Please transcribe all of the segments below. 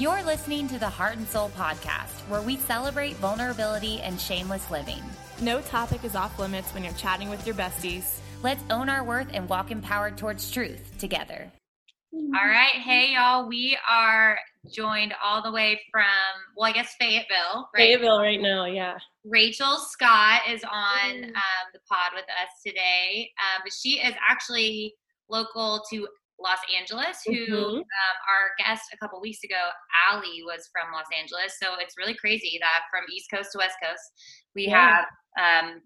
You're listening to the Heart and Soul podcast, where we celebrate vulnerability and shameless living. No topic is off limits when you're chatting with your besties. Let's own our worth and walk empowered towards truth together. All right. Hey, y'all. We are joined all the way from, well, I guess Fayetteville, right? Fayetteville right now, yeah. Rachel Scott is on um, the pod with us today. Um, but she is actually local to Los Angeles, who Mhm. um, our guest a couple weeks ago, Ali, was from Los Angeles. So it's really crazy that from East Coast to West Coast, we Yeah. have um,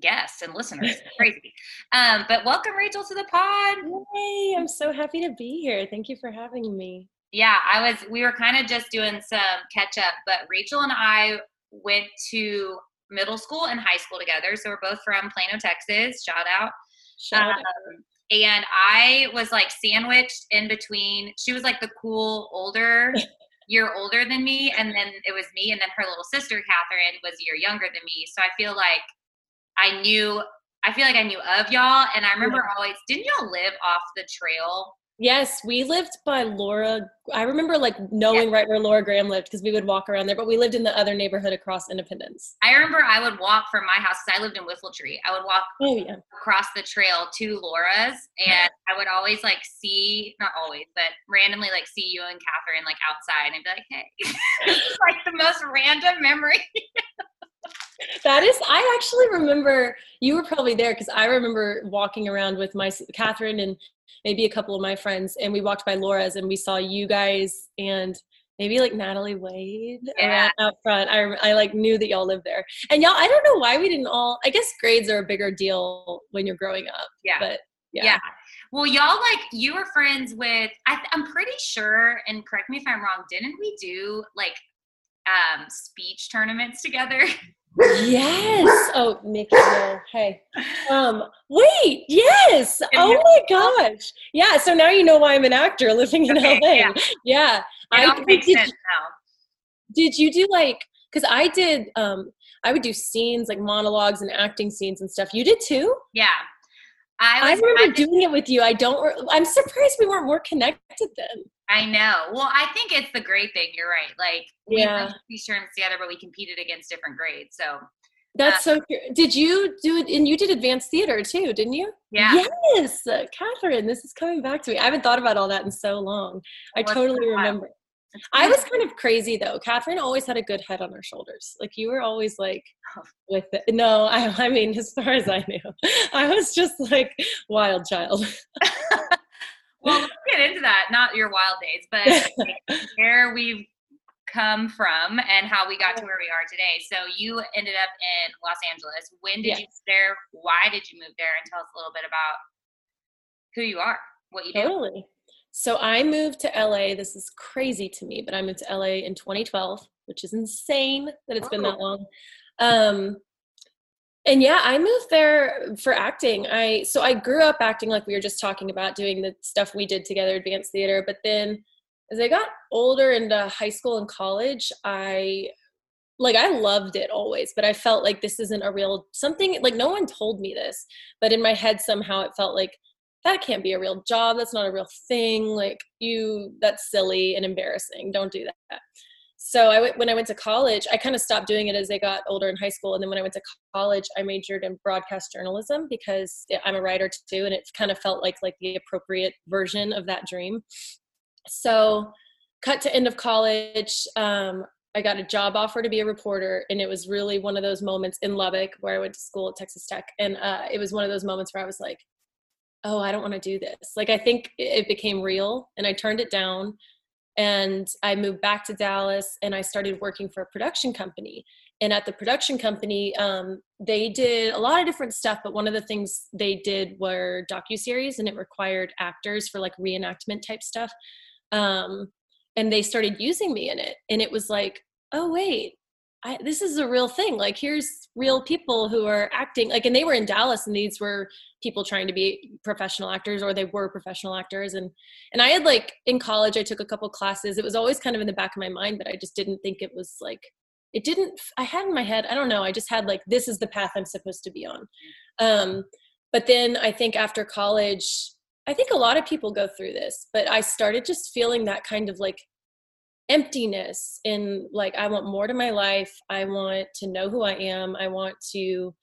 guests and listeners. Crazy. Um, but welcome, Rachel, to the pod. Yay, I'm so happy to be here. Thank you for having me. Yeah, I was. We were kind of just doing some catch up, but Rachel and I went to middle school and high school together. So we're both from Plano, Texas. Shout out. Shout out. Um, and I was like sandwiched in between. She was like the cool older, year older than me, and then it was me, and then her little sister Catherine was a year younger than me. So I feel like I knew. I feel like I knew of y'all, and I remember always. Didn't y'all live off the trail? Yes, we lived by Laura. I remember like knowing right where Laura Graham lived because we would walk around there, but we lived in the other neighborhood across Independence. I remember I would walk from my house because I lived in Whiffletree. I would walk Oh yeah. across the trail to Laura's, and I would always like see, not always, but randomly like see you and Catherine like outside, and be like, "Hey," it's like the most random memory. That is, I actually remember you were probably there because I remember walking around with my Catherine and maybe a couple of my friends, and we walked by Laura's and we saw you guys and maybe like Natalie Wade Yeah. out front. I, I like knew that y'all lived there, and y'all. I don't know why we didn't all. I guess grades are a bigger deal when you're growing up, Yeah. but yeah. Yeah. Well, y'all like you were friends with. I, I'm pretty sure, and correct me if I'm wrong. Didn't we do like um speech tournaments together? Yes. Oh, Mickey. no. Hey. Um, wait, yes. Oh my gosh. Yeah, so now you know why I'm an actor living in Okay, LA. yeah. Yeah. It all makes did, sense now. did you do like because I did um I would do scenes like monologues and acting scenes and stuff. You did too? Yeah. I I, remember I doing it with you. I don't I'm surprised we weren't more connected then. I know. Well, I think it's the great thing. You're right. Like we Yeah. went these tournaments together, but we competed against different grades. So That's so true. Did you do it and you did advanced theater too, didn't you? yeah, Yes, uh, Catherine, this is coming back to me. I haven't thought about all that in so long. I totally remember. I was kind of crazy though. Catherine always had a good head on her shoulders. Like you were always like Oh. with it. No, I, I mean, as far as I knew, I was just like wild child. well, get into that. Not your wild days, but like, where we've come from and how we got to where we are today. So you ended up in Los Angeles. When did Yes. you there? Why did you move there? And tell us a little bit about who you are, what you do. So I moved to LA. This is crazy to me, but I moved to LA in 2012, which is insane that it's been that Oh. long. Um, and yeah, I moved there for acting. I so I grew up acting like we were just talking about doing the stuff we did together, advanced theater. But then as I got older into high school and college, I like I loved it always, but I felt like this isn't a real something like no one told me this, but in my head somehow it felt like that can't be a real job. That's not a real thing. Like you that's silly and embarrassing. Don't do that. So I went when I went to college, I kind of stopped doing it as I got older in high school and then when I went to college, I majored in broadcast journalism because I'm a writer too and it kind of felt like like the appropriate version of that dream. So cut to end of college um, I got a job offer to be a reporter, and it was really one of those moments in Lubbock where I went to school at Texas Tech, and uh, it was one of those moments where I was like, "Oh, I don't want to do this." Like I think it became real, and I turned it down, and I moved back to Dallas, and I started working for a production company. And at the production company, um, they did a lot of different stuff, but one of the things they did were docu series, and it required actors for like reenactment type stuff. Um, and they started using me in it and it was like oh wait I, this is a real thing like here's real people who are acting like and they were in dallas and these were people trying to be professional actors or they were professional actors and and i had like in college i took a couple classes. It was always kind of in the back of my mind but i just didn't think it was like it didn't i had in my head i don't know i just had like this is the path i'm supposed to be on. Um but then i think after college I think a lot of people go through this, but I started just feeling that kind of like emptiness in like i want more to my life. I want to know who i am. I want to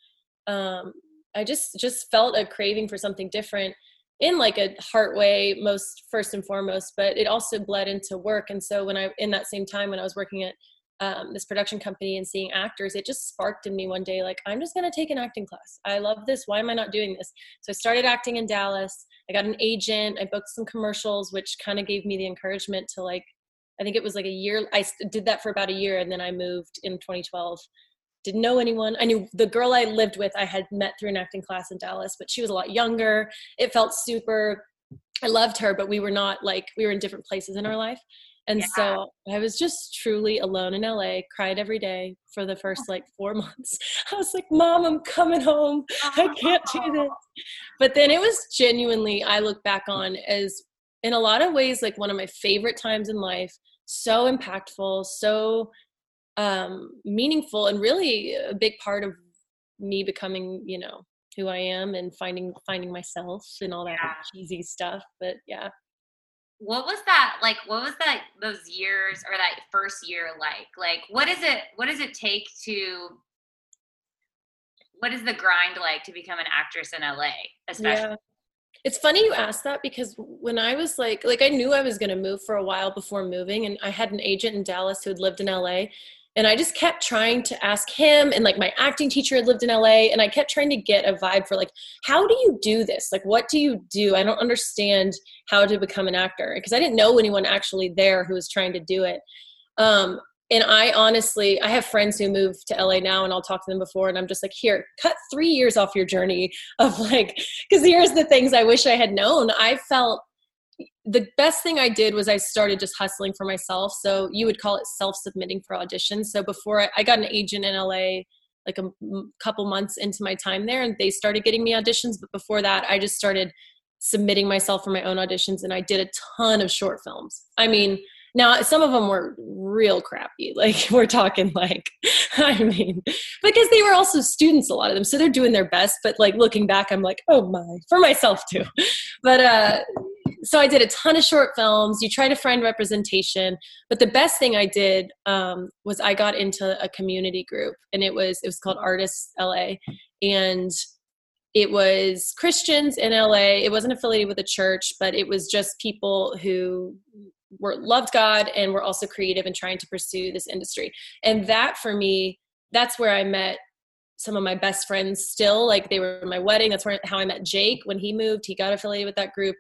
um i just just felt a craving for something different in like a heart way most first and foremost but it also bled into work. And so when i in that same time when i was working at um, this production company and seeing actors it just sparked in me one day like i'm just going to take an acting class. I love this. Why am i not doing this? So i started acting in dallas. I got an agent. I booked some commercials which kind of gave me the encouragement to like i think it was like a year i did that for about a year and then i moved in 2012 didn't know anyone. I knew the girl I lived with, I had met through an acting class in Dallas, but she was a lot younger. It felt super, I loved her, but we were not like, we were in different places in our life. And yeah. so I was just truly alone in LA, cried every day for the first like four months. I was like, Mom, I'm coming home. I can't do this. But then it was genuinely, I look back on as in a lot of ways, like one of my favorite times in life. So impactful, so um, meaningful and really a big part of me becoming, you know, who I am and finding finding myself and all that yeah. cheesy stuff. But yeah. What was that like? What was that those years or that first year like? Like, what is it? What does it take to? What is the grind like to become an actress in LA, especially? Yeah. It's funny you asked that because when I was like, like I knew I was going to move for a while before moving, and I had an agent in Dallas who had lived in LA, and I just kept trying to ask him, and like my acting teacher had lived in LA, and I kept trying to get a vibe for like, how do you do this? Like, what do you do? I don't understand how to become an actor because I didn't know anyone actually there who was trying to do it. Um, and I honestly, I have friends who moved to LA now, and I'll talk to them before, and I'm just like, here, cut three years off your journey of like, because here's the things I wish I had known. I felt the best thing I did was I started just hustling for myself. So you would call it self submitting for auditions. So before I, I, got an agent in LA like a m- couple months into my time there and they started getting me auditions. But before that, I just started submitting myself for my own auditions and I did a ton of short films. I mean, now some of them were real crappy. Like we're talking like, I mean, because they were also students, a lot of them. So they're doing their best. But like looking back, I'm like, oh my, for myself too. But uh so I did a ton of short films. You try to find representation, but the best thing I did um, was I got into a community group, and it was it was called Artists LA, and it was Christians in LA. It wasn't affiliated with a church, but it was just people who were loved God and we're also creative and trying to pursue this industry. And that for me, that's where I met some of my best friends still like they were my wedding that's where how i met jake when he moved he got affiliated with that group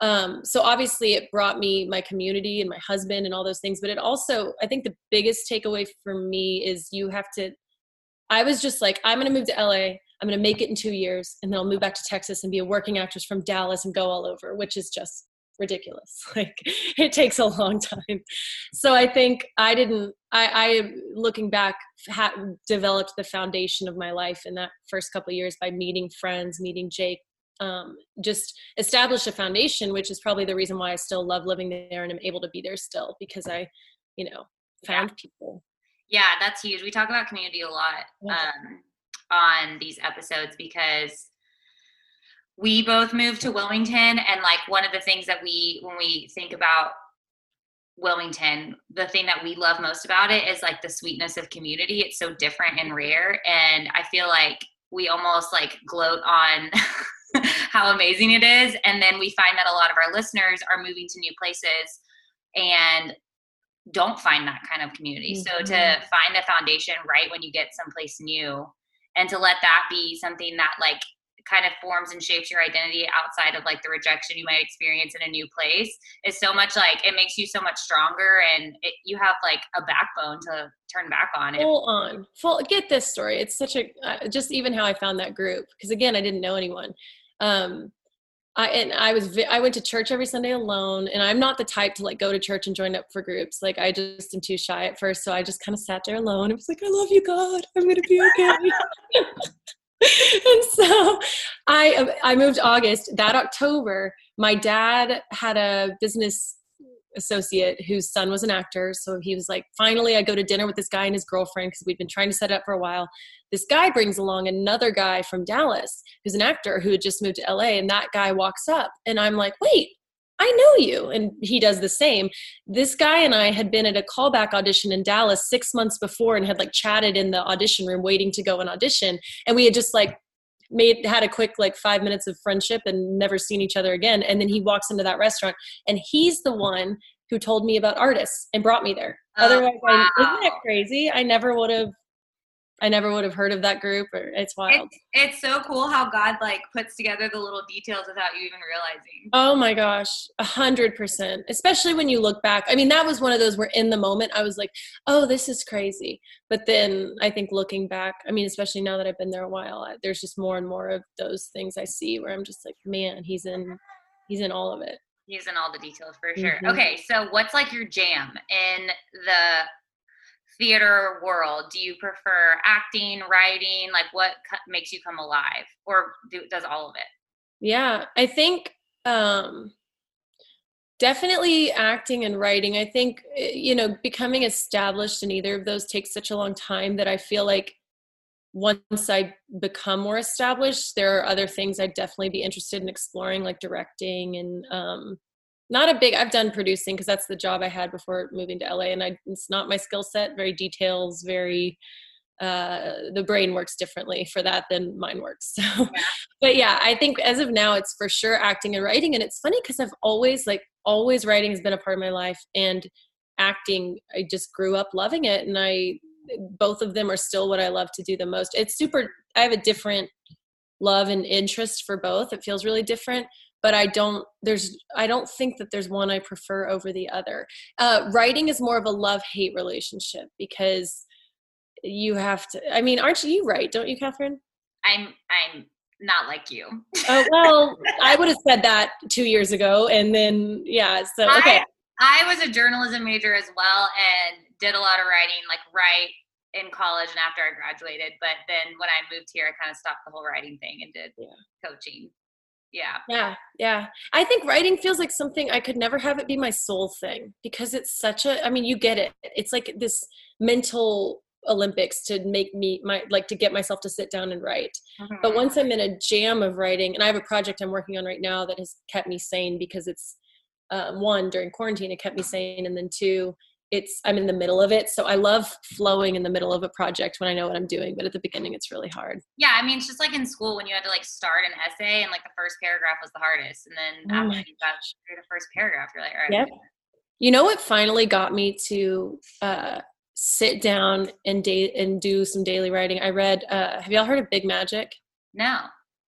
um, so obviously it brought me my community and my husband and all those things but it also i think the biggest takeaway for me is you have to i was just like i'm going to move to la i'm going to make it in two years and then i'll move back to texas and be a working actress from dallas and go all over which is just ridiculous like it takes a long time so i think i didn't i i looking back had developed the foundation of my life in that first couple years by meeting friends meeting jake um, just establish a foundation, which is probably the reason why I still love living there and i'm able to be there still because I, you know, found yeah. people. Yeah, that's huge. We talk about community a lot um, on these episodes because we both moved to Wilmington, and like one of the things that we, when we think about Wilmington, the thing that we love most about it is like the sweetness of community. It's so different and rare, and I feel like we almost like gloat on how amazing it is. And then we find that a lot of our listeners are moving to new places and don't find that kind of community. Mm-hmm. So to mm-hmm. find the foundation right when you get someplace new and to let that be something that like kind of forms and shapes your identity outside of like the rejection you might experience in a new place is so much like it makes you so much stronger and it, you have like a backbone to turn back on full on full get this story it's such a uh, just even how i found that group because again i didn't know anyone um, I and I was I went to church every Sunday alone, and I'm not the type to like go to church and join up for groups. Like I just am too shy at first, so I just kind of sat there alone. It was like, I love you, God. I'm gonna be okay. and so I I moved August. That October, my dad had a business associate whose son was an actor. So he was like, finally, I go to dinner with this guy and his girlfriend because we've been trying to set it up for a while. This guy brings along another guy from Dallas who's an actor who had just moved to LA, and that guy walks up, and I'm like, wait, I know you. And he does the same. This guy and I had been at a callback audition in Dallas six months before and had like chatted in the audition room waiting to go and audition. And we had just like made had a quick like five minutes of friendship and never seen each other again. And then he walks into that restaurant and he's the one who told me about artists and brought me there. Oh, Otherwise, wow. I, isn't that crazy? I never would have I never would have heard of that group or it's wild. It's, it's so cool how God like puts together the little details without you even realizing. Oh my gosh, a hundred percent. Especially when you look back. I mean, that was one of those where in the moment I was like, "Oh, this is crazy." But then I think looking back, I mean, especially now that I've been there a while, there's just more and more of those things I see where I'm just like, "Man, he's in, he's in all of it." He's in all the details for sure. Mhm. Okay, so what's like your jam in the theater world? Do you prefer acting, writing? Like what makes you come alive, or do, does all of it? Yeah, I think um, definitely acting and writing. I think eh, you know becoming established in either of those takes such a long time that I feel like once I become more established, there are other things I'd definitely be interested in exploring, like directing and um, not a big. I've done producing because that's the job I had before moving to LA, and I, it's not my skill set. Very details, very uh the brain works differently for that than mine works so but yeah i think as of now it's for sure acting and writing and it's funny because i've always like always writing has been a part of my life and acting i just grew up loving it and i both of them are still what i love to do the most it's super i have a different love and interest for both it feels really different but i don't there's i don't think that there's one i prefer over the other uh, writing is more of a love hate relationship because you have to i mean aren't you right don't you catherine I'm I'm not like you. oh well i would have said that two years ago and then yeah so okay I, I was a journalism major as well and did a lot of writing, like right in college and after I graduated. But then when I moved here, I kind of stopped the whole writing thing and did Yeah. coaching. Yeah. yeah yeah i think writing feels like something i could never have it be my soul thing because it's such a i mean you get it it's like this mental olympics to make me my like to get myself to sit down and write but Mhm. once i'm in a jam of writing and i have a project i'm working on right now that has kept me sane because it's um, one during quarantine it kept me sane and then two it's i'm in the middle of it. So i love flowing in the middle of a project when i know what i'm doing but at the beginning it's really hard. Yeah, I mean, it's just like in school when you had to like start an essay and like the first paragraph was the hardest, and then Oh after you got through the first paragraph, you're like, all right, Yep. you know what finally got me to uh, sit down and date and do some daily writing? I read uh, have y'all heard of big magic? No,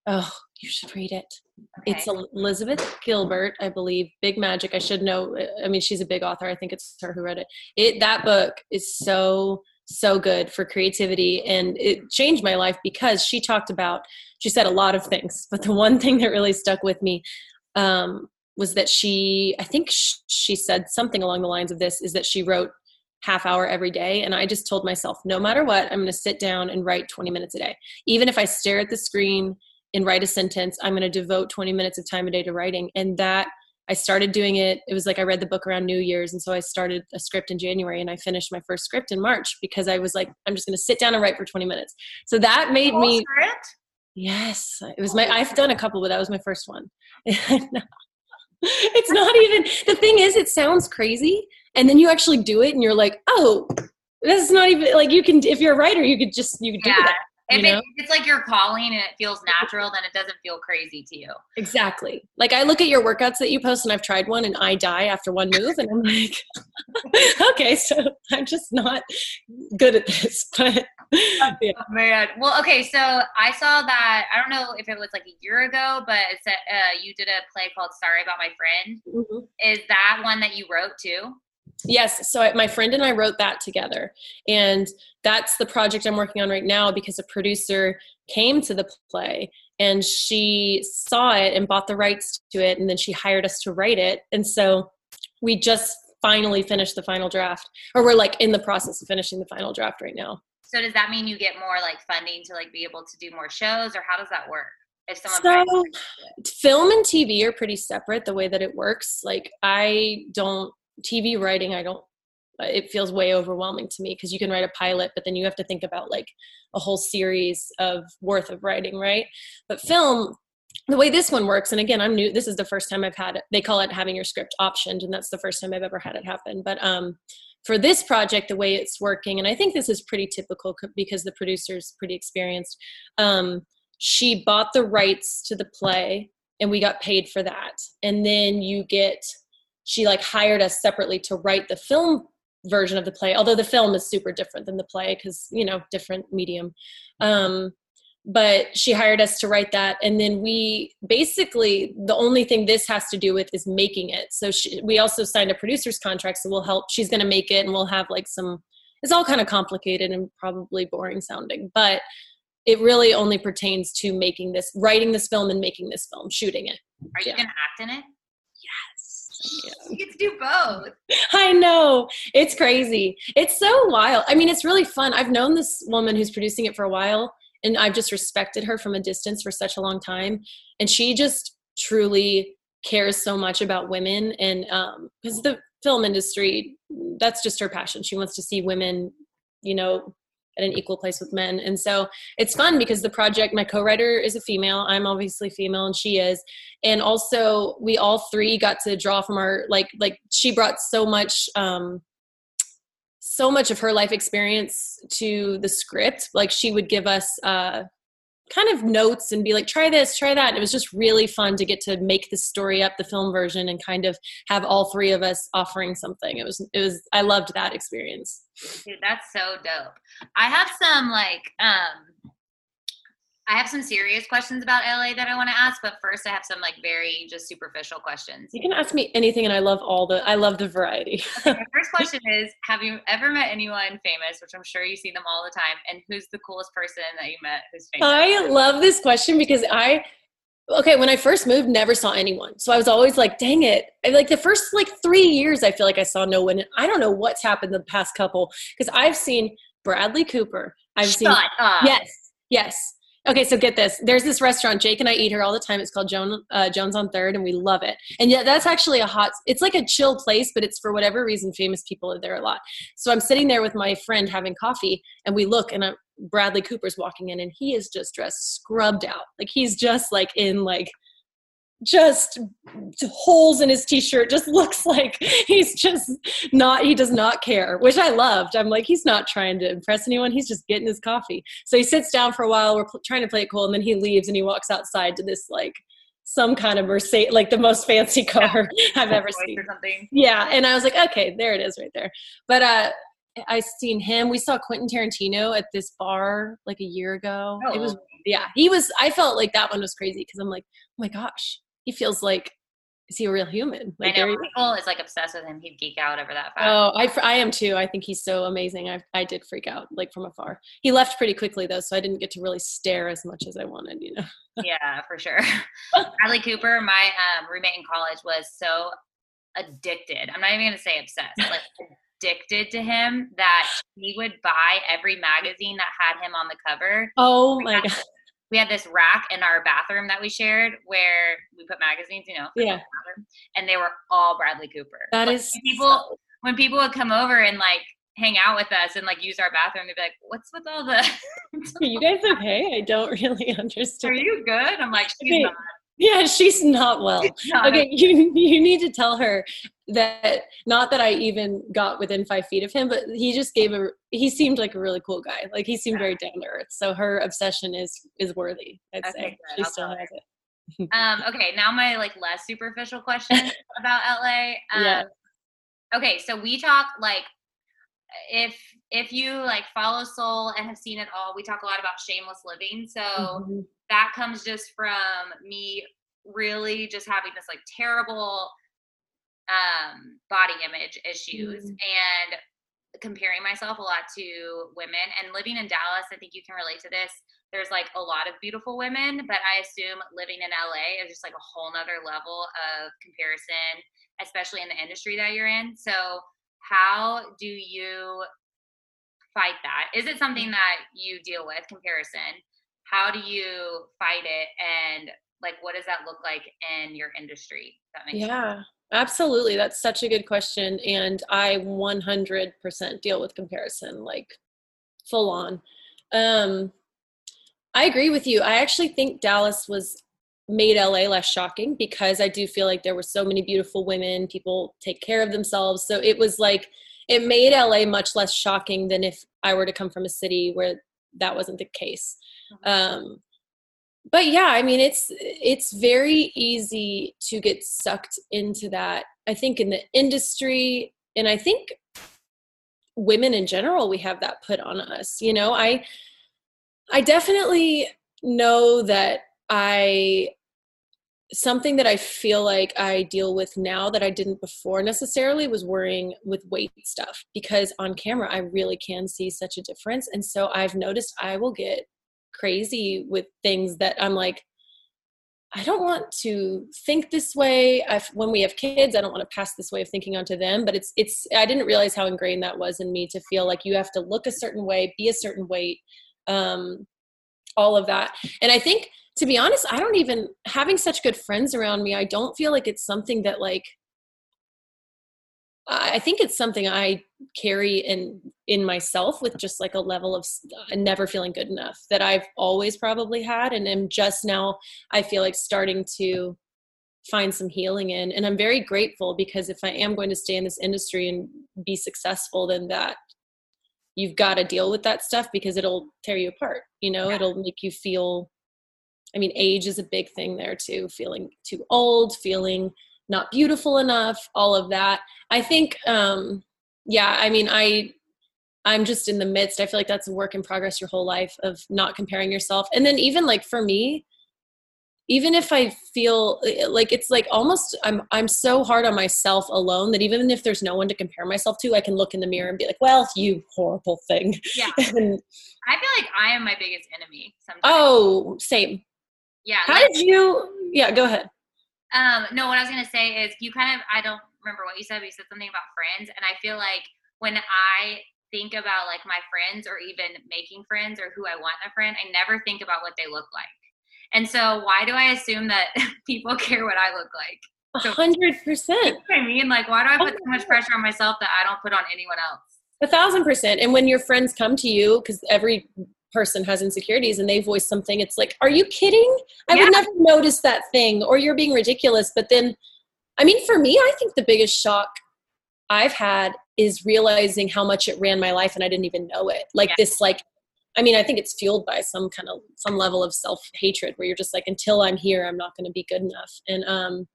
oh you should read it okay. It's Elizabeth Gilbert, I believe. Big Magic. I should know. I mean, she's a big author. I think it's her who read it. It that book is so so good for creativity, and it changed my life because she talked about. She said a lot of things, but the one thing that really stuck with me um, was that she. I think she said something along the lines of this: is that she wrote half hour every day and i just told myself no matter what i'm going to sit down and write 20 minutes a day even if i stare at the screen and write a sentence. I'm going to devote 20 minutes of time a day to writing. And that i started doing it it was like i read the book around new year's and so i started a script in january and i finished my first script in march because i was like i'm just going to sit down and write for 20 minutes. So that made me script? yes it was oh my i've done a couple but that was my first one. It's not even the thing is it sounds crazy and then you actually do it and you're like oh this is not even like you can if you're a writer you could just you could do Yeah. that If, it, if it's like your calling and it feels natural, then it doesn't feel crazy to you. Exactly. Like I look at your workouts that you post and I've tried one and I die after one move and I'm like, okay, so I'm just not good at this. But yeah. Oh, man. Well, okay, so I saw that. I don't know if it was like a year ago, but it said uh, you did a play called "Sorry About My Friend." Mhm. Is that one that you wrote too? Yes. So I, my friend and I wrote that together. And that's the project I'm working on right now because a producer came to the play and she saw it and bought the rights to it. And then she hired us to write it. And so we just finally finished the final draft, or we're like in the process of finishing the final draft right now. So does that mean you get more like funding to like be able to do more shows, or how does that work? If someone So- film and TV are pretty separate the way that it works. Like I don't TV writing, I don't it feels way overwhelming to me because you can write a pilot but then you have to think about like a whole series of worth of writing, right? But film the way this one works and again i'm new this is the first time i've had it they call it having your script optioned and that's the first time i've ever had it happen. But um for this project the way it's working and i think this is pretty typical because the producer's pretty experienced um she bought the rights to the play and we got paid for that. And then you get she like hired us separately to write the film version of the play although the film is super different than the play because you know different medium. Um but she hired us to write that and then we basically the only thing this has to do with is making it. So she, we also signed a producer's contract so we'll help she's going to make it and we'll have like some it's all kind of complicated and probably boring sounding but it really only pertains to making this writing this film and making this film shooting it. Are you yeah. going to act in it yes you get to do both. I know. It's crazy. It's so wild. I mean it's really fun. I've known this woman who's producing it for a while and I've just respected her from a distance for such a long time. And she just truly cares so much about women and because um, the film industry that's just her passion. She wants to see women you know at an equal place with men and so it's fun because the project my co-writer is a female i'm obviously female and she is and also we all three got to draw from our like like she brought so much um so much of her life experience to the script. Like she would give us uh, kind of notes and be like, try this, try that. And it was just really fun to get to make the story up, the film version, and kind of have all three of us offering something. It was, it was, I loved that experience. Dude, that's so dope. I have some like, um, I have some serious questions about LA that I want to ask, but first I have some like very just superficial questions. You can ask me anything, and I love all the I love the variety. okay, my first question is: Have you ever met anyone famous? Which I'm sure you see them all the time. And who's the coolest person that you met who's famous? I love this question because I okay when i first moved never saw anyone so i was always like dang it like the first like three years i feel like i saw no one i don't know what's happened the past couple because i've seen bradley cooper i've Shut seen up. yes yes Okay, so get this. There's this restaurant. Jake and I eat here all the time. It's called Joan, uh, Joan's on Third, and we love it. And yeah, that's actually a hot. It's like a chill place, but it's for whatever reason famous people are there a lot. So I'm sitting there with my friend having coffee, and we look, and I'm, Bradley Cooper's walking in, and he is just dressed scrubbed out. Like he's just like in like just holes in his t-shirt just looks like he's just not he does not care which i loved i'm like he's not trying to impress anyone he's just getting his coffee so he sits down for a while we're trying to play it cool and then he leaves and he walks outside to this like some kind of Mercedes, like the most fancy car I've ever seen. Yeah, and I was like, okay, there it is, right there. But uh, I seen him. We saw Quentin Tarantino at this bar like a year ago. Oh. It was yeah, he was. I felt like that one was crazy because I'm like, oh my gosh, he feels like is he a real human? Like, I know people is like obsessed with him. He'd geek out over that. Fact. Oh, I, I am too. I think he's so amazing. I I did freak out like from afar. He left pretty quickly though, so I didn't get to really stare as much as I wanted. You know. yeah, for sure. Bradley Cooper, my um, roommate in college, was so addicted. I'm not even gonna say obsessed. Like addicted to him that he would buy every magazine that had him on the cover. Oh my god we had this rack in our bathroom that we shared where we put magazines, you know, yeah, and they were all Bradley Cooper. That like, is people so... when people would come over and like hang out with us and like use our bathroom, they'd be like, "What's with all the?" Are you guys okay? I don't really understand. Are you good? I'm like, she's okay. not. Yeah, she's not well. Not okay, you you need to tell her that not that I even got within five feet of him, but he just gave a he seemed like a really cool guy. Like he seemed yeah. very down to earth. So her obsession is is worthy, I'd okay, say. Good. She I'll still has it. um, okay, now my like less superficial question about LA. Um, yeah. Okay, so we talk like if if you like follow soul and have seen it all we talk a lot about shameless living so mm-hmm. that comes just from me really just having this like terrible um body image issues mm-hmm. and comparing myself a lot to women and living in Dallas I think you can relate to this there's like a lot of beautiful women but I assume living in LA is just like a whole nother level of comparison especially in the industry that you're in so how do you fight that? Is it something that you deal with comparison? How do you fight it and like what does that look like in your industry? That makes yeah. Sense? Absolutely. That's such a good question. And I 100% deal with comparison, like full on. Um, I agree with you. I actually think Dallas was made LA less shocking because I do feel like there were so many beautiful women, people take care of themselves. So it was like it made LA much less shocking than if I were to come from a city where that wasn't the case. Um, but yeah, I mean it's it's very easy to get sucked into that. I think in the industry and I think women in general we have that put on us. You know, I I definitely know that I something that I feel like I deal with now that I didn't before necessarily was worrying with weight stuff because on camera I really can see such a difference. And so I've noticed I will get crazy with things that I'm like, I don't want to think this way. I've, when we have kids, I don't want to pass this way of thinking onto them. But it's it's I didn't realize how ingrained that was in me to feel like you have to look a certain way, be a certain weight, um, all of that. And I think to be honest, I don't even having such good friends around me, I don't feel like it's something that like I think it's something I carry in in myself with just like a level of uh, never feeling good enough that I've always probably had and am just now I feel like starting to find some healing in and I'm very grateful because if I am going to stay in this industry and be successful then that you've got to deal with that stuff because it'll tear you apart you know yeah. it'll make you feel I mean, age is a big thing there too, feeling too old, feeling not beautiful enough, all of that. I think, um, yeah, I mean, I, I'm just in the midst. I feel like that's a work in progress your whole life of not comparing yourself. And then even like for me, even if I feel eh, like it's like almost I'm I'm so hard on myself alone that even if there's no one to compare myself to, I can look in the mirror and be like, "Well, you horrible thing." Yeah. and, I feel like I am my biggest enemy sometimes. Oh, same. Yeah. How like, did you? Yeah, go ahead. Um, no, what I was gonna say is you kind of I don't remember what you said, but you said something about friends, and I feel like when I think about like my friends or even making friends or who I want a friend, I never think about what they look like. And so why do I assume that people care what I look like? Hundred percent. I mean, like, why do I put so much pressure on myself that I don't put on anyone else? A thousand percent. And when your friends come to you, because every person has insecurities and they voice something it's like are you kidding i yeah. would never notice that thing or you're being ridiculous but then i mean for me i think the biggest shock i've had is realizing how much it ran my life and i didn't even know it like yeah. this like i mean i think it's fueled by some kind of some level of self-hatred where you're just like until i'm here i'm not going to be good enough and um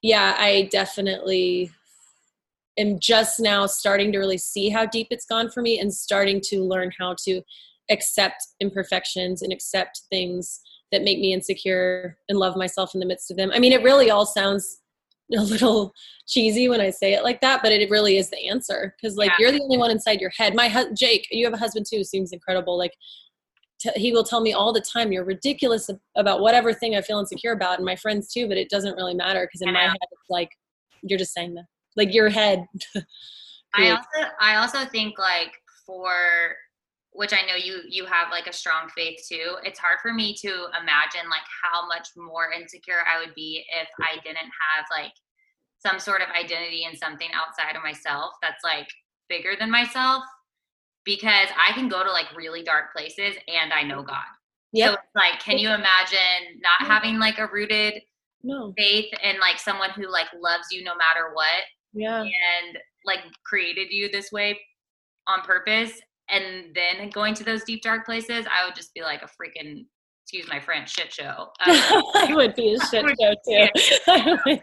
yeah i definitely am just now starting to really see how deep it's gone for me and starting to learn how to accept imperfections and accept things that make me insecure and love myself in the midst of them. I mean, it really all sounds a little cheesy when I say it like that, but it really is the answer because like yeah. you're the only one inside your head. My hu- Jake, you have a husband too, seems incredible. Like t- he will tell me all the time, "You're ridiculous about whatever thing I feel insecure about," and my friends too. But it doesn't really matter because in my head, it's like you're just saying that, like your head. I also, I also think like for which I know you you have like a strong faith too. It's hard for me to imagine like how much more insecure I would be if I didn't have like some sort of identity in something outside of myself that's like bigger than myself because I can go to like really dark places and I know God. Yeah. So it's like can you imagine not having like a rooted no. faith and like someone who like loves you no matter what? Yeah. And like created you this way on purpose and then going to those deep dark places, I would just be like a freaking excuse my French shit show. Um, I would be a shit show too.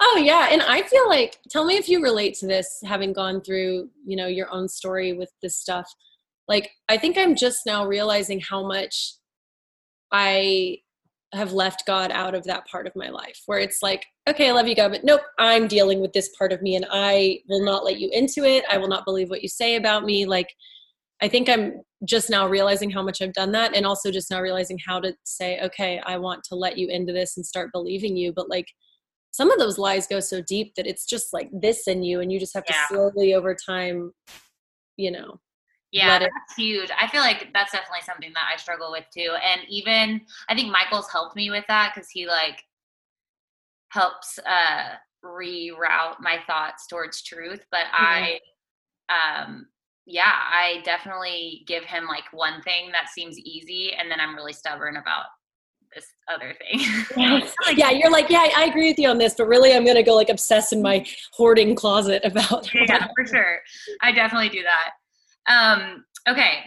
oh yeah, and I feel like tell me if you relate to this, having gone through you know your own story with this stuff. Like I think I'm just now realizing how much I have left God out of that part of my life where it's like, okay, I love you, God, but nope, I'm dealing with this part of me and I will not let you into it. I will not believe what you say about me. Like, I think I'm just now realizing how much I've done that and also just now realizing how to say, okay, I want to let you into this and start believing you. But like some of those lies go so deep that it's just like this in you and you just have to slowly over time, you know. Yeah, that's huge. I feel like that's definitely something that I struggle with too. And even I think Michael's helped me with that because he like helps uh reroute my thoughts towards truth. But mm-hmm. I um yeah, I definitely give him like one thing that seems easy, and then I'm really stubborn about this other thing. like, yeah, you're like, yeah, I agree with you on this, but really, I'm gonna go like obsess in my hoarding closet about. yeah, for sure. I definitely do that. Um, okay,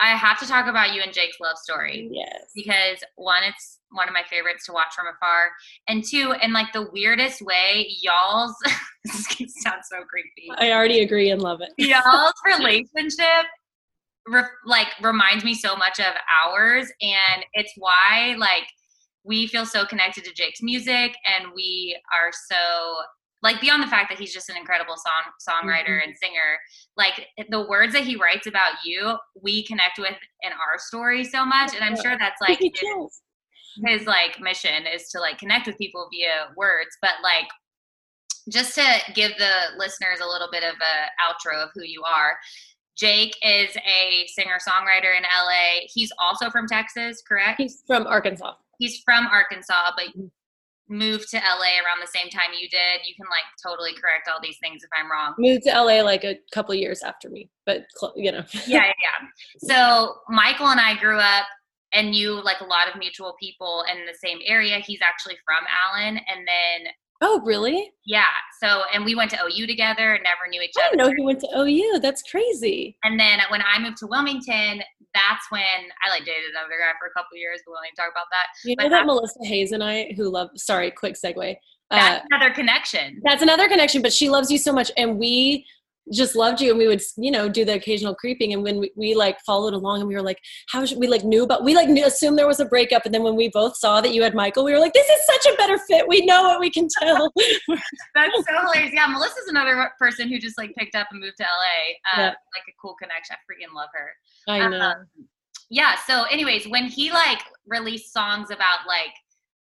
I have to talk about you and Jake's love story. Yes. Because one, it's one of my favorites to watch from afar, and two, in like the weirdest way, y'all's this sounds so creepy. I already agree and love it. y'all's relationship re- like reminds me so much of ours and it's why like we feel so connected to Jake's music and we are so like beyond the fact that he's just an incredible song songwriter mm-hmm. and singer like the words that he writes about you we connect with in our story so much and i'm sure that's like his, his like mission is to like connect with people via words but like just to give the listeners a little bit of a outro of who you are Jake is a singer songwriter in LA. He's also from Texas, correct? He's from Arkansas. He's from Arkansas, but mm-hmm. Moved to LA around the same time you did. You can like totally correct all these things if I'm wrong. Moved to LA like a couple years after me, but you know. yeah, yeah. So Michael and I grew up and knew like a lot of mutual people in the same area. He's actually from Allen, and then Oh, really? Yeah. So, and we went to OU together, never knew each other. I didn't know he went to OU. That's crazy. And then when I moved to Wilmington, that's when I like dated another guy for a couple years, but we won't even talk about that. You know but that Melissa Hayes and I, who love, sorry, quick segue. That's uh, another connection. That's another connection, but she loves you so much. And we just loved you and we would you know do the occasional creeping and when we, we like followed along and we were like how should we like knew about we like knew, assumed there was a breakup and then when we both saw that you had michael we were like this is such a better fit. We know what we can tell. That's so hilarious. Yeah melissa's another person who just like picked up and moved to la uh, yeah. like a cool connection. I freaking love her. I know. Um, yeah so anyways when he like released songs about like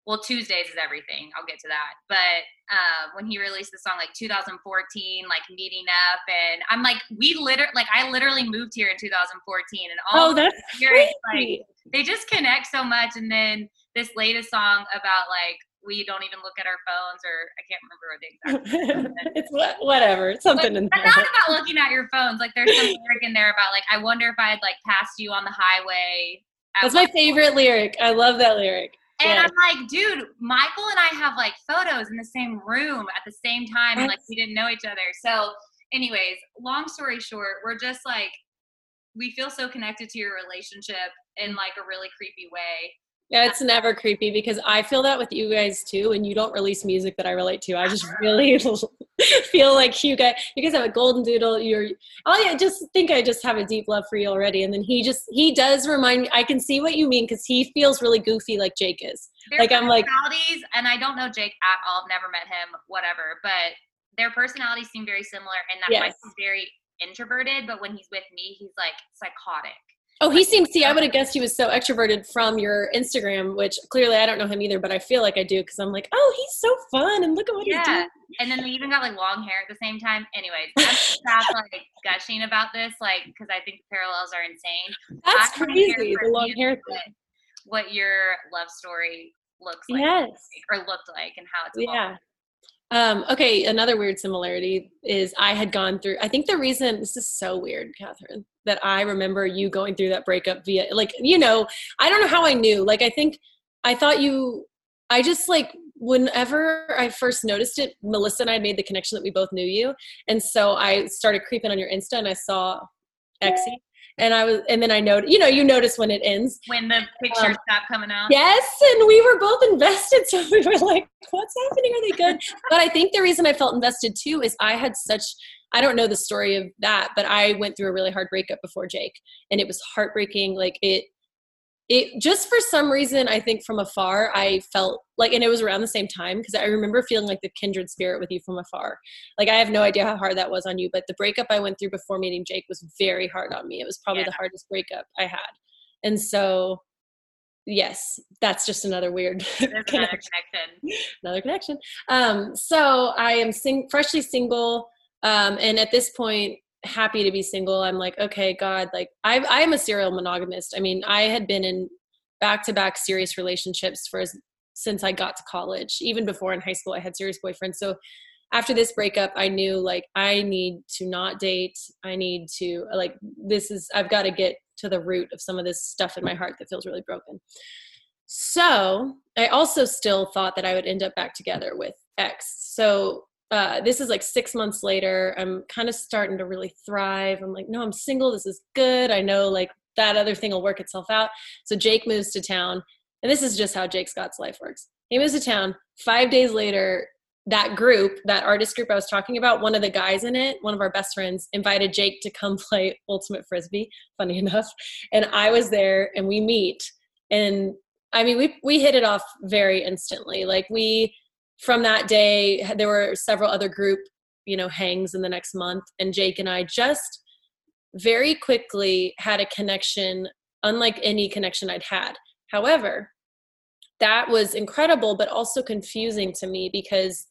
well tuesdays is everything i'll get to that but uh, when he released the song like 2014 like meeting up and i'm like we literally like i literally moved here in 2014 and all oh that's great. like they just connect so much and then this latest song about like we don't even look at our phones or I can't remember what the exact it's what, whatever it's something like, in not about looking at your phones like there's some lyric in there about like I wonder if I'd like passed you on the highway that's my favorite lyric I love that lyric and yeah. I'm like, dude, Michael and I have like photos in the same room at the same time, and like we didn't know each other. So, anyways, long story short, we're just like, we feel so connected to your relationship in like a really creepy way. Yeah, it's never creepy because I feel that with you guys too, and you don't release music that I relate to. I just really feel like you guys, you guys have a golden doodle. You're, oh yeah, just think I just have a deep love for you already. And then he just, he does remind me. I can see what you mean because he feels really goofy like Jake is. Their like I'm like, and I don't know Jake at all. I've never met him, whatever. But their personalities seem very similar, and that yes. Mike's very introverted, but when he's with me, he's like psychotic. Oh, he seems. See, I would have guessed he was so extroverted from your Instagram, which clearly I don't know him either, but I feel like I do because I'm like, oh, he's so fun, and look at what yeah. he's doing. And then they even got like long hair at the same time. Anyways, I'm stop like gushing about this, like because I think the parallels are insane. That's crazy. The long hair thing. What your love story looks like, yes, or looked like, and how it's evolved. yeah. Um, okay, another weird similarity is I had gone through. I think the reason this is so weird, Catherine, that I remember you going through that breakup via, like, you know, I don't know how I knew. Like, I think I thought you. I just like whenever I first noticed it, Melissa and I made the connection that we both knew you, and so I started creeping on your Insta, and I saw Exy, and I was, and then I know, you know, you notice when it ends. When the pictures um, stop coming out. Yes, and we were both invested, so we were like, "What's happening? Are they good?" but I think the reason I felt invested too is I had such. I don't know the story of that, but I went through a really hard breakup before Jake, and it was heartbreaking. Like it, it just for some reason i think from afar i felt like and it was around the same time because i remember feeling like the kindred spirit with you from afar. Like i have no idea how hard that was on you but the breakup i went through before meeting jake was very hard on me. It was probably yeah. the hardest breakup i had. And so yes that's just another weird another connection. Another connection. Um so i am sing- freshly single um and at this point happy to be single. I'm like okay god like i i'm a serial monogamist. I mean i had been in back to back serious relationships for as, since i got to college. Even before in high school i had serious boyfriends. So after this breakup i knew like i need to not date. I need to like this is i've got to get to the root of some of this stuff in my heart that feels really broken. So I also still thought that I would end up back together with X. So uh, this is like six months later. I'm kind of starting to really thrive. I'm like, no, I'm single. This is good. I know like that other thing will work itself out. So Jake moves to town. And this is just how Jake Scott's life works. He moves to town. Five days later, that group, that artist group I was talking about, one of the guys in it, one of our best friends, invited Jake to come play Ultimate Frisbee, funny enough. And I was there and we meet. And I mean, we, we hit it off very instantly. Like, we, from that day, there were several other group, you know, hangs in the next month. And Jake and I just very quickly had a connection unlike any connection I'd had. However, that was incredible, but also confusing to me because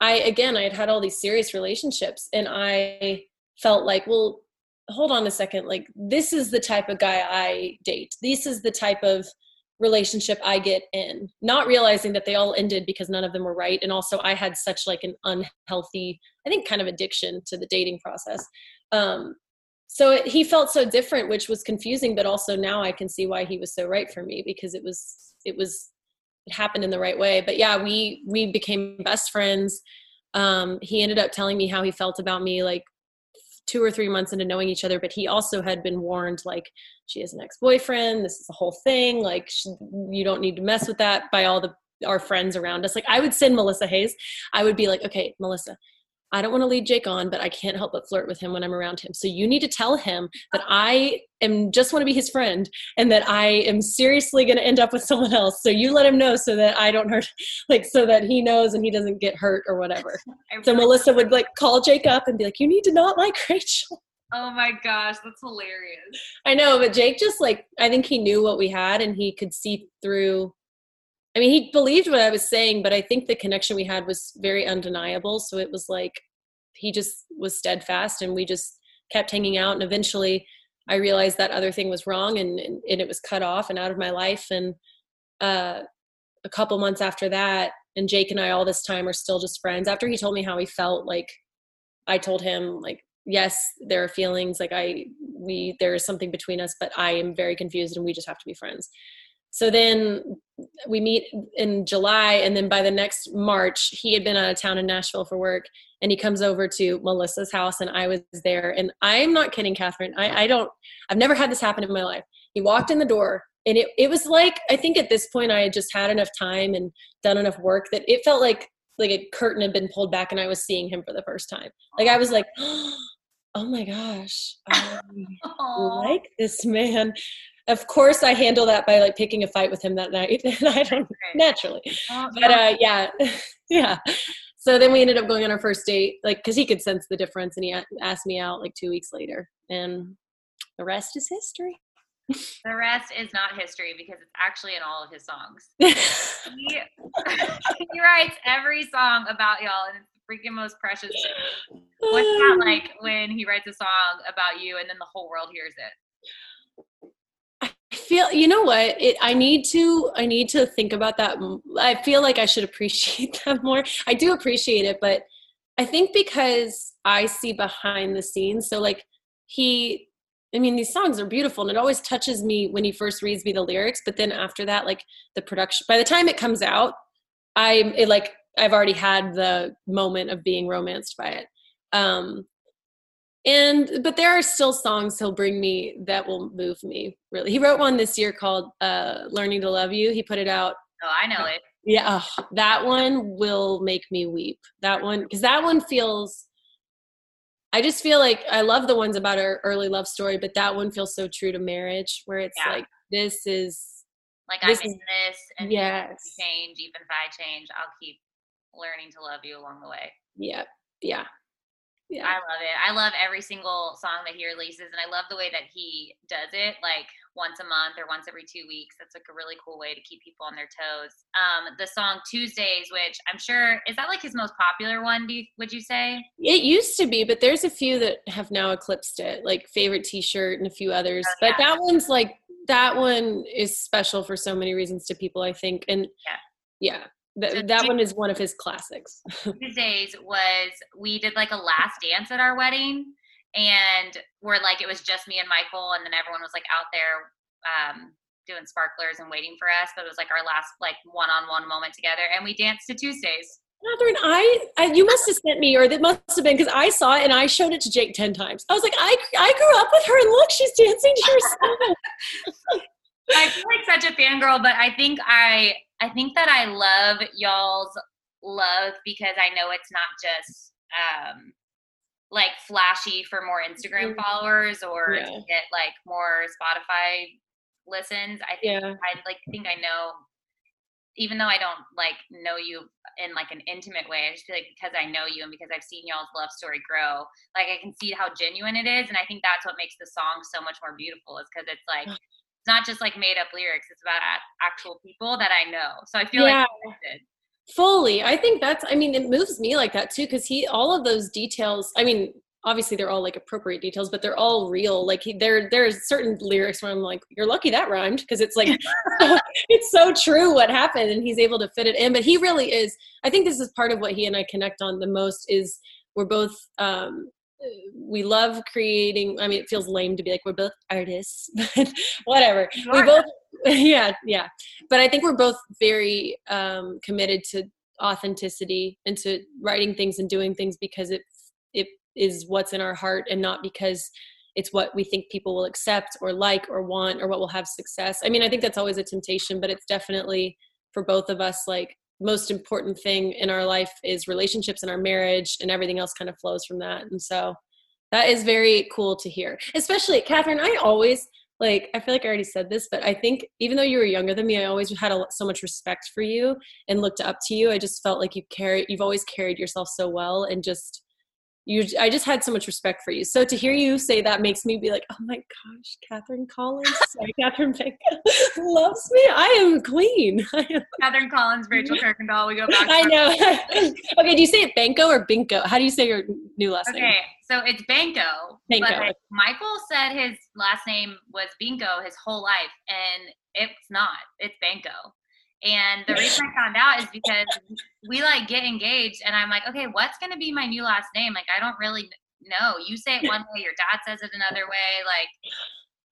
I, again, I had had all these serious relationships and I felt like, well, hold on a second. Like, this is the type of guy I date. This is the type of relationship I get in, not realizing that they all ended because none of them were right. And also, I had such like an unhealthy, I think, kind of addiction to the dating process. Um, so it, he felt so different which was confusing but also now i can see why he was so right for me because it was it was it happened in the right way but yeah we we became best friends um he ended up telling me how he felt about me like two or three months into knowing each other but he also had been warned like she has an ex-boyfriend this is a whole thing like she, you don't need to mess with that by all the our friends around us. Like i would send melissa hayes. I would be like okay melissa I don't want to lead Jake on, but I can't help but flirt with him when I'm around him. So you need to tell him that I am just want to be his friend and that I am seriously going to end up with someone else. So you let him know so that I don't hurt, like, so that he knows and he doesn't get hurt or whatever. So Melissa would like call Jake up and be like, you need to not like Rachel. Oh my gosh, that's hilarious. I know, but Jake just like, I think he knew what we had and he could see through I mean, he believed what I was saying, but I think the connection we had was very undeniable. So it was like he just was steadfast, and we just kept hanging out. And eventually, I realized that other thing was wrong, and and, it was cut off and out of my life. And uh, a couple months after that, and Jake and I all this time are still just friends. After he told me how he felt, like I told him, like yes, there are feelings, like I we there is something between us, but I am very confused, and we just have to be friends so then we meet in July, and then by the next March, he had been out of town in Nashville for work, and he comes over to Melissa's house, and I was there. And I'm not kidding, Catherine. I, I don't. I've never had this happen in my life. He walked in the door, and it it was like I think at this point I had just had enough time and done enough work that it felt like like a curtain had been pulled back, and I was seeing him for the first time. Like I was like. Oh my gosh, I like this man of course i handle that by like picking a fight with him that night. And i don't naturally. But uh yeah. Yeah. So then we ended up going on our first date like because he could sense the difference and he asked me out like two weeks later. And the rest is history. The rest is not history because it's actually in all of his songs. He, he writes every song about y'all and it's the freaking most precious. What's that like when he writes a song about you and then the whole world hears it feel you know what it, I need to I need to think about that. I feel like I should appreciate that more. I do appreciate it, but I think because I see behind the scenes. So like he I mean these songs are beautiful and it always touches me when he first reads me the lyrics, but then after that like the production by the time it comes out, I'm it like I've already had the moment of being romanced by it. Um and but there are still songs he'll bring me that will move me really. He wrote one this year called uh learning to love you. He put it out. Oh i know it. Yeah oh, that one will make me weep. That one because that one feels i just feel like i love the ones about our early love story but that one feels so true to marriage where it's yeah. like this is like this i'm in this and yes. change even if i change i'll keep learning to love you along the way. Yeah yeah yeah. I love it. I love every single song that he releases, and I love the way that he does it, like once a month or once every two weeks. That's like a really cool way to keep people on their toes. Um, the song Tuesdays, which I'm sure is that like his most popular one? Do you, would you say? It used to be, but there's a few that have now eclipsed it, like favorite T-shirt and a few others. Oh, yeah. But that one's like that one is special for so many reasons to people. I think, and yeah, yeah that, that one is one of his classics. Tuesdays was we did like a last dance at our wedding, and we're like it was just me and Michael, and then everyone was like out there um, doing sparklers and waiting for us. But it was like our last like one-on-one moment together, and we danced to Tuesdays. Catherine, I, I you must have sent me, or that must have been because I saw it and I showed it to Jake ten times. I was like, I, I grew up with her, and look, she's dancing to herself. I feel like such a fangirl, but I think I, I think that I love y'all's love because I know it's not just um, like flashy for more Instagram followers or Yeah. to get like more Spotify listens. I think Yeah. I like think I know even though I don't like know you in like an intimate way, I just feel like because I know you and because I've seen y'all's love story grow, like I can see how genuine it is. And I think that's what makes the song so much more beautiful is because it's like it's not just like made up lyrics, it's about actual people that I know. So I feel Yeah. like. Fully. I think that's, I mean, it moves me like that too, because he, all of those details, I mean, obviously they're all like appropriate details, but they're all real. Like he, there, there's certain lyrics where I'm like, you're lucky that rhymed because it's like, it's so true what happened and he's able to fit it in. But he really is, I think this is part of what he and I connect on the most is we're both, um, we love creating. I mean, it feels lame to be like we're both artists, but whatever. We both, yeah, yeah but I think we're both very um, committed to authenticity and to writing things and doing things because it it is what's in our heart and not because it's what we think people will accept or like or want or what will have success. I mean, I think that's always a temptation, but it's definitely for both of us like most important thing in our life is relationships and our marriage and everything else kind of flows from that. And so that is very cool to hear. Especially Catherine, I always like I feel like I already said this, but I think even though you were younger than me, I always had a, so much respect for you and looked up to you. I just felt like you carry you've always carried yourself so well and just you I just had so much respect for you. So to hear you say that makes me be like, oh my gosh, Catherine Collins, sorry, Catherine Becca loves me. I am queen. Catherine Collins, Rachel Kirkendall. We go back. I know. okay, do you say it Banco or Binko? How do you say your new last name? Okay, so it's Banco. Banco. But Michael said his last name was Bingo his whole life, and it's not. It's Banco. And the reason I found out is because we like get engaged, and I'm like, okay, what's gonna be my new last name? Like, I don't really know. You say it one way, your dad says it another way. Like,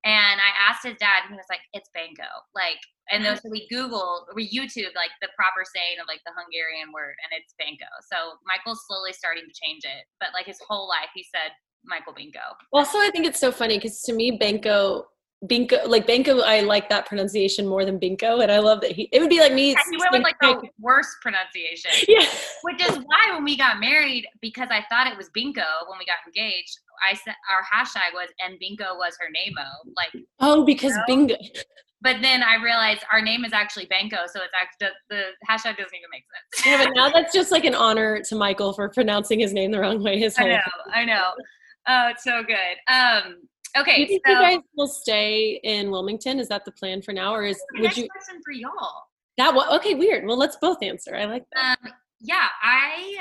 and I asked his dad, and he was like, it's Banco. Like, and then so we Google, we YouTube like the proper saying of like the Hungarian word, and it's Banco. So Michael's slowly starting to change it, but like his whole life, he said Michael Bingo. Also, I think it's so funny because to me, Banco, Binko, like Banco, I like that pronunciation more than Binko, and I love that he. It would be like me. And he went with like the worst pronunciation, Yeah, which is why when we got married, because I thought it was Bingo when we got engaged, I said our hashtag was and Bingo was her name-o. Like, oh, because No. Bingo. but then I realized our name is actually Banco, so it's actually the hashtag doesn't even make sense. Yeah, but now that's just like an honor to Michael for pronouncing his name the wrong way his I whole. know, I know. Oh, it's so good. Um, okay, you think so you guys will stay in Wilmington? Is that the plan for now, or is the would next you question for y'all. that? Okay, weird. Well, let's both answer. I like that. Um, yeah, I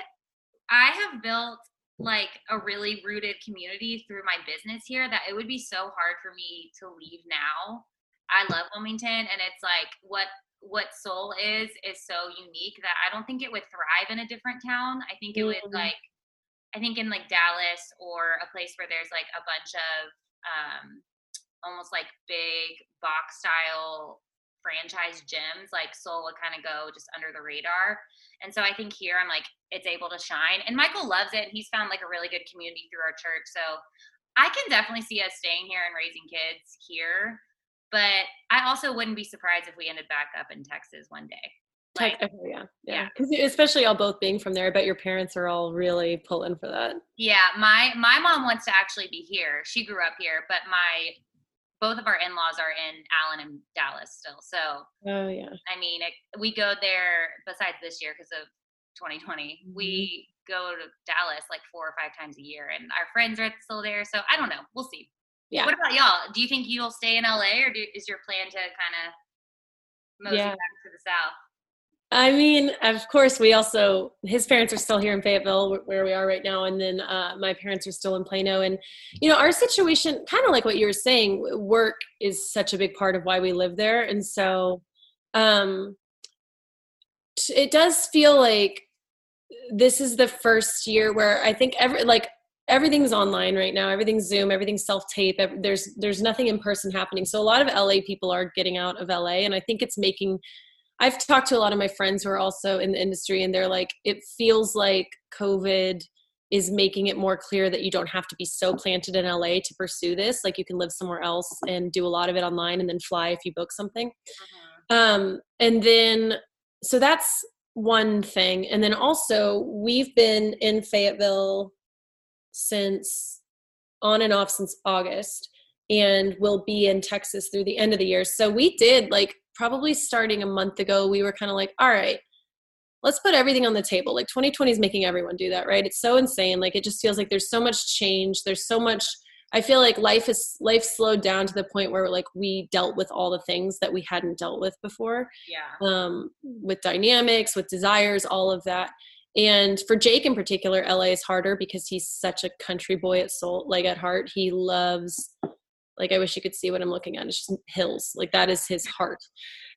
I have built like a really rooted community through my business here that it would be so hard for me to leave now. I love Wilmington and it's like what what soul is is so unique that I don't think it would thrive in a different town. I think it would Mhm. like I think in like Dallas or a place where there's like a bunch of um almost like big box style franchise gyms, like Soul would kind of go just under the radar. And so I think here I'm like, it's able to shine. And Michael loves it. And he's found like a really good community through our church. So I can definitely see us staying here and raising kids here. But I also wouldn't be surprised if we ended back up in Texas one day. Tech- okay, yeah, yeah. yeah. 'Cause especially all both being from there, I bet your parents are all really pulling for that. yeah, my my mom wants to actually be here. She grew up here, but my both of our in-laws are in Allen and Dallas still. So Oh yeah. I mean, it, we go there besides this year because of 2020. Mm-hmm. We go to Dallas like four or five times a year, and our friends are still there. So I don't know. We'll see. Yeah. What about y'all? Do you think you'll stay in LA, or do, is your plan to kind of mosey Yeah. back to the south? I mean, of course, we also his parents are still here in Fayetteville, where we are right now, and then uh, my parents are still in Plano. And you know, our situation, kind of like what you were saying, work is such a big part of why we live there, and so um, it does feel like this is the first year where I think every like everything's online right now everything's zoom everything's self-tape there's there's nothing in person happening so a lot of la people are getting out of la and i think it's making i've talked to a lot of my friends who are also in the industry and they're like it feels like covid is making it more clear that you don't have to be so planted in la to pursue this like you can live somewhere else and do a lot of it online and then fly if you book something mm-hmm. um, and then so that's one thing and then also we've been in fayetteville since on and off since August and we'll be in Texas through the end of the year. So we did like probably starting a month ago, we were kind of like, all right, let's put everything on the table. Like 2020 is making everyone do that, right? It's so insane. Like it just feels like there's so much change. There's so much I feel like life is life slowed down to the point where like we dealt with all the things that we hadn't dealt with before. Yeah. Um with dynamics, with desires, all of that. And for Jake in particular, LA is harder because he's such a country boy at soul, like at heart. He loves, like, I wish you could see what I'm looking at. It's just hills. Like, that is his heart.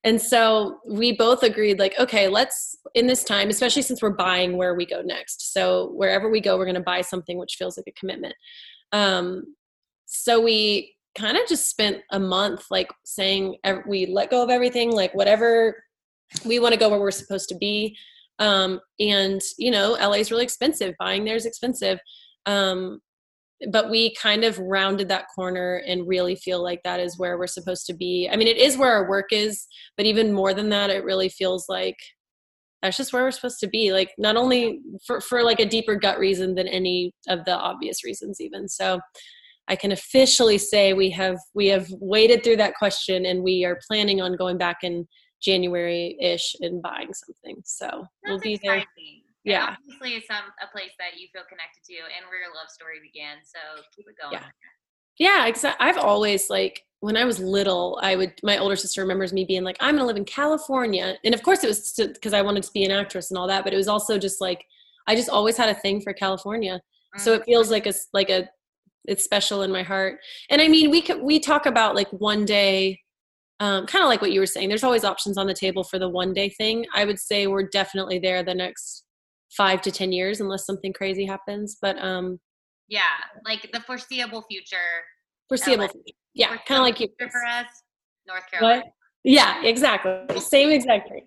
And so we both agreed, like, okay, let's, in this time, especially since we're buying where we go next. So wherever we go, we're going to buy something which feels like a commitment. Um, so we kind of just spent a month, like, saying we let go of everything, like, whatever we want to go where we're supposed to be um, and you know la is really expensive buying there is expensive um, but we kind of rounded that corner and really feel like that is where we're supposed to be i mean it is where our work is but even more than that it really feels like that's just where we're supposed to be like not only for, for like a deeper gut reason than any of the obvious reasons even so i can officially say we have we have waded through that question and we are planning on going back in January ish and buying something. So That's we'll be exciting. there. Yeah. And obviously, it's some a place that you feel connected to, and where your love story began. So keep it going. Yeah. Yeah, exactly. I've always like when I was little, I would my older sister remembers me being like, "I'm gonna live in California," and of course it was because I wanted to be an actress and all that. But it was also just like I just always had a thing for California, mm-hmm. so it feels like a like a it's special in my heart. And I mean, we could we talk about like one day um, kind of like what you were saying there's always options on the table for the one day thing i would say we're definitely there the next five to ten years unless something crazy happens but um yeah like the foreseeable future foreseeable future yeah kind of like you for us north carolina what? yeah exactly same exact thing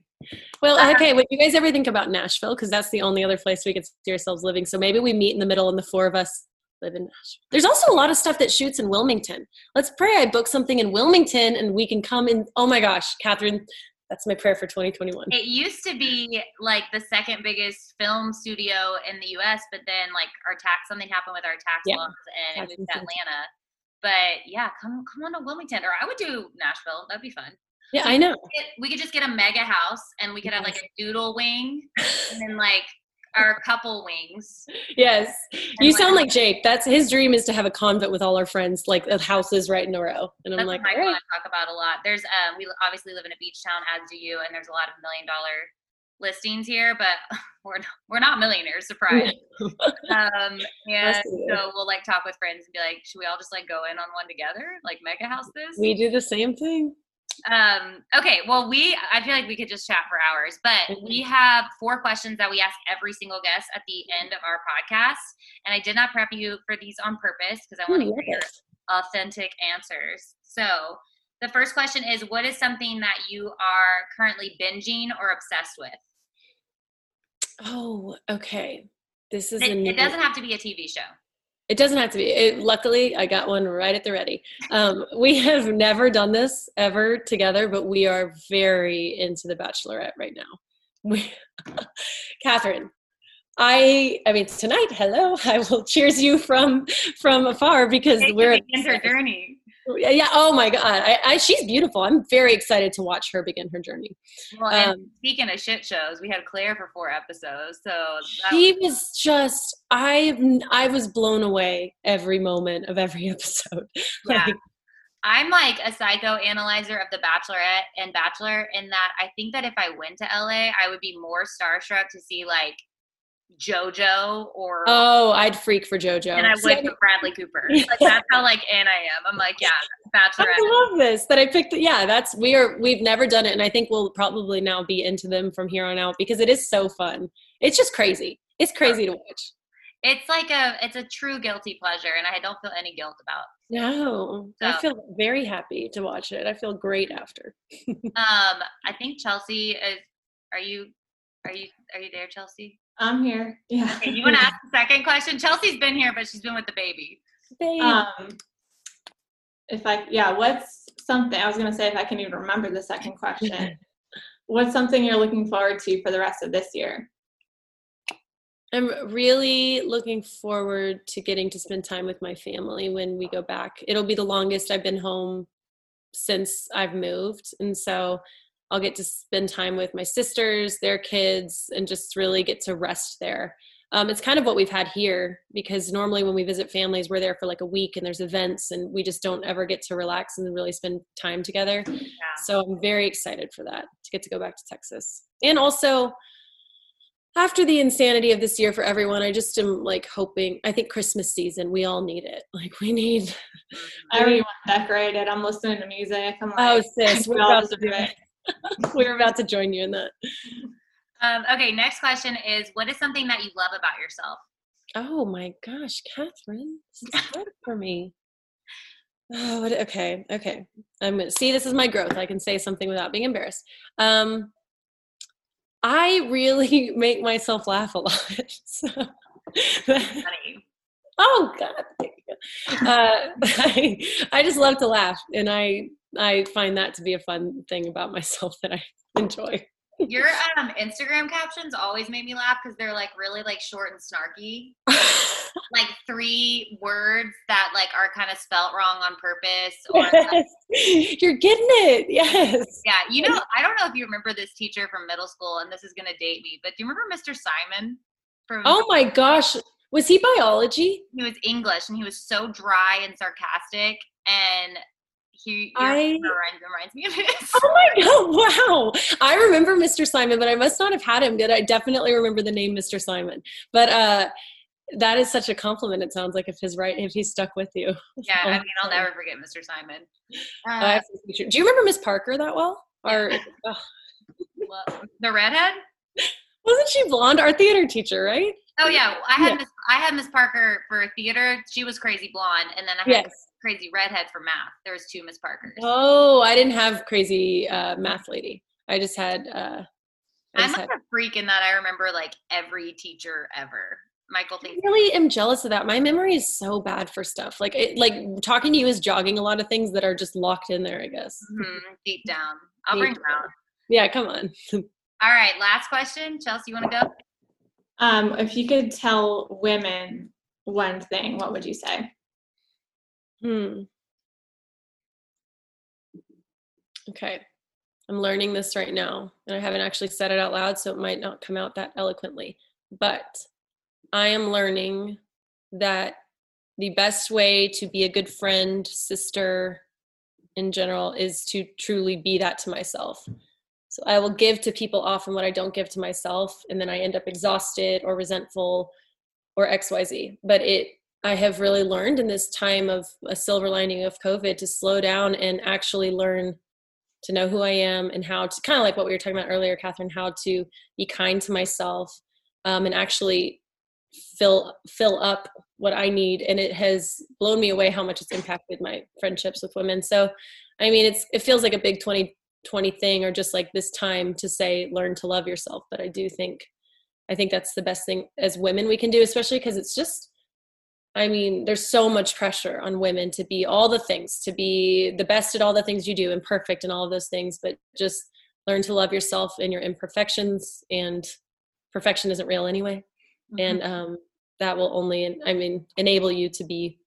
well uh-huh. okay what do you guys ever think about nashville because that's the only other place we could see ourselves living so maybe we meet in the middle and the four of us live in Nashville. There's also a lot of stuff that shoots in Wilmington. Let's pray I book something in Wilmington and we can come in. Oh my gosh, Catherine, that's my prayer for 2021. It used to be like the second biggest film studio in the U.S., but then like our tax something happened with our tax yeah. laws and it moved to Atlanta. But yeah, come come on to Wilmington, or I would do Nashville. That'd be fun. Yeah, I know. We could, we could just get a mega house and we could have like a doodle wing and then like our couple wings. Yes. You sound like Jake. That's his dream is to have a convent with all our friends, like the houses right in a row. And I'm like, I right. talk about a lot. There's um we obviously live in a beach town, as do you, and there's a lot of million dollar listings here, but we're we're not millionaires, surprise. um and so we'll like talk with friends and be like, should we all just like go in on one together? Like mega house this? We do the same thing. Um, okay, well, we I feel like we could just chat for hours, but mm-hmm. we have four questions that we ask every single guest at the end of our podcast. And I did not prep you for these on purpose because I want to hear authentic answers. So the first question is what is something that you are currently binging or obsessed with? Oh, okay. This is it, it doesn't have to be a TV show. It doesn't have to be. It, luckily, I got one right at the ready. Um, we have never done this ever together, but we are very into The Bachelorette right now. We, Catherine, I, I mean, tonight, hello, I will cheers you from from afar because we're in her journey yeah oh my god. I, I, she's beautiful. I'm very excited to watch her begin her journey. Well and um, speaking of shit shows we had clare for four episodes so she was, was just i i was blown away every moment of every episode. Yeah. Like, I'm like a psycho analyzer of the Bachelorette and Bachelor in that I think that if I went to LA, I would be more starstruck to see like JoJo or oh, I'd freak for JoJo, and I would for Bradley Cooper. Like that's how like in I am. I'm like, yeah, Bachelorette. I love this that I picked. Yeah, that's we are. We've never done it, and I think we'll probably now be into them from here on out because it is so fun. It's just crazy. It's crazy to watch. It's like a it's a true guilty pleasure, and I don't feel any guilt about. No, I feel very happy to watch it. I feel great after. Um, I think Chelsea is. Are you? Are you? Are you there, Chelsea? I'm here. Yeah. Okay, you want to ask the second question? Chelsea's been here, but she's been with the baby. Babe. Um, if I, yeah, what's something, I was going to say if I can even remember the second question. what's something you're looking forward to for the rest of this year? I'm really looking forward to getting to spend time with my family when we go back. It'll be the longest I've been home since I've moved. And so I'll get to spend time with my sisters, their kids, and just really get to rest there. Um, it's kind of what we've had here because normally when we visit families, we're there for like a week and there's events and we just don't ever get to relax and really spend time together. So I'm very excited for that to get to go back to Texas. And also, after the insanity of this year for everyone, I just am like hoping. I think Christmas season, we all need it. Like we need. I already want decorated. I'm listening to music. I'm like, Oh, sis, we we're all about to do it. We're about to join you in that. Um, okay, next question is: What is something that you love about yourself? Oh my gosh, Catherine, this is hard for me. Oh, what, okay, okay. I'm gonna see. This is my growth. I can say something without being embarrassed. Um, I really make myself laugh a lot. So, Funny. oh God. Uh, I, I just love to laugh, and I I find that to be a fun thing about myself that I enjoy. Your um, Instagram captions always make me laugh because they're like really like short and snarky. like three words that like are kind of spelt wrong on purpose or like. You're getting it. Yes. yeah you know i don't know if you remember this teacher from middle school and this is going to date me but do you remember mr simon from Oh my gosh. Was he biology? he was english and he was so dry and sarcastic and he I- reminds, reminds me of his Oh my god, wow. I remember Mr. Simon, but I must not have had him. Did I definitely remember the name Mr. Simon? But uh that is such a compliment, it sounds like if his right if he's stuck with you. yeah i mean i'll never forget mr simon uh, have to teach you- Do you remember Miss Parker that well? Or oh, the redhead wasn't she blonde? Our theater teacher, right? Oh yeah i had Yeah. miss i had miss parker for theater she was crazy blonde and then i had Yes. crazy redhead for math there was two miss parkers Oh, I didn't have crazy uh, math lady. I just had. Uh, I I'm had a freak in that I remember like every teacher ever. Michael I thinks really am jealous of that. My memory is so bad for stuff. Like, it, like talking to you is jogging a lot of things that are just locked in there. I guess. Mhm, deep down. I'll Deep bring them out. Yeah, come on. All right, last question. Chelsea, you want to go? Um, if you could tell women one thing, what would you say? Hmm. Okay. I'm learning this right now, and I haven't actually said it out loud, so it might not come out that eloquently. But I am learning that the best way to be a good friend, sister in general, is to truly be that to myself. So I will give to people often what I don't give to myself, and then I end up exhausted or resentful or XYZ. But it I have really learned in this time of a silver lining of COVID to slow down and actually learn to know who I am and how to kind of like what we were talking about earlier, Catherine, how to be kind to myself um, and actually fill fill up what I need. And it has blown me away how much it's impacted my friendships with women. So, I mean, it's it feels like a big 2020 thing or just like this time to say learn to love yourself. But I do think I think that's the best thing as women we can do, especially because it's just I mean, there's so much pressure on women to be all the things, to be the best at all the things you do and perfect and all of those things, but just learn to love yourself and your imperfections and perfection isn't real anyway. And um, that will only, I mean, enable you to be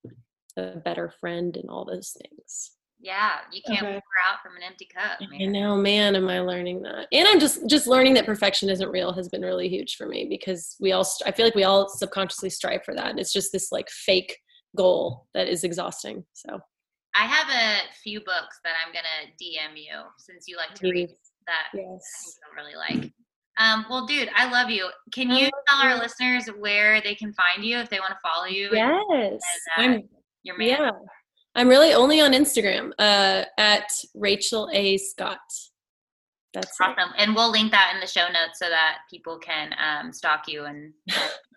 a better friend and all those things. Yeah, you can't Okay. pour out from an empty cup. I know, man, am I learning that? And I'm just just learning that perfection isn't real has been really huge for me because we all I feel like we all subconsciously strive for that. And it's just this like fake goal that is exhausting. So I have a few books that I'm gonna DM you since you like to read that I think yes. you'll really like. Um, well, dude, I love you. Can you tell our listeners where they can find you if they want to follow you? and Yes. uh, I'm Your man. yeah. I'm really only on Instagram uh at Rachel A Scott. That's it. Awesome. And we'll link that in the show notes so that people can um, stalk you and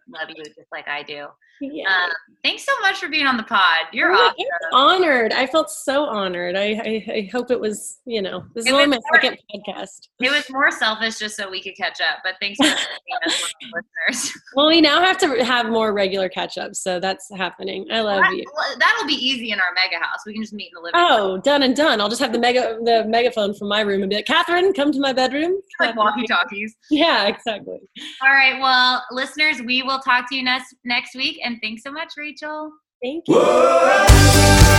love you just like I do. Yeah. Um, thanks so much for being on the pod. You're Oh awesome. Honored. I felt so honored. I, I, I hope it was, you know, this is It only was my more- second podcast. It was more selfish just so we could catch up, but thanks for being listeners. Well, we now have to have more regular catch ups, so that's happening. I love you. That- That'll be easy in our mega house. We can just meet in the living room. Oh, done and done. I'll just have the mega the megaphone from my room and be like, Catherine, come to my bedroom. Like walkie talkies. Yeah, exactly. All right. Well, listeners, we will talk to you next next week. And Thanks so much, Rachel. Thank you.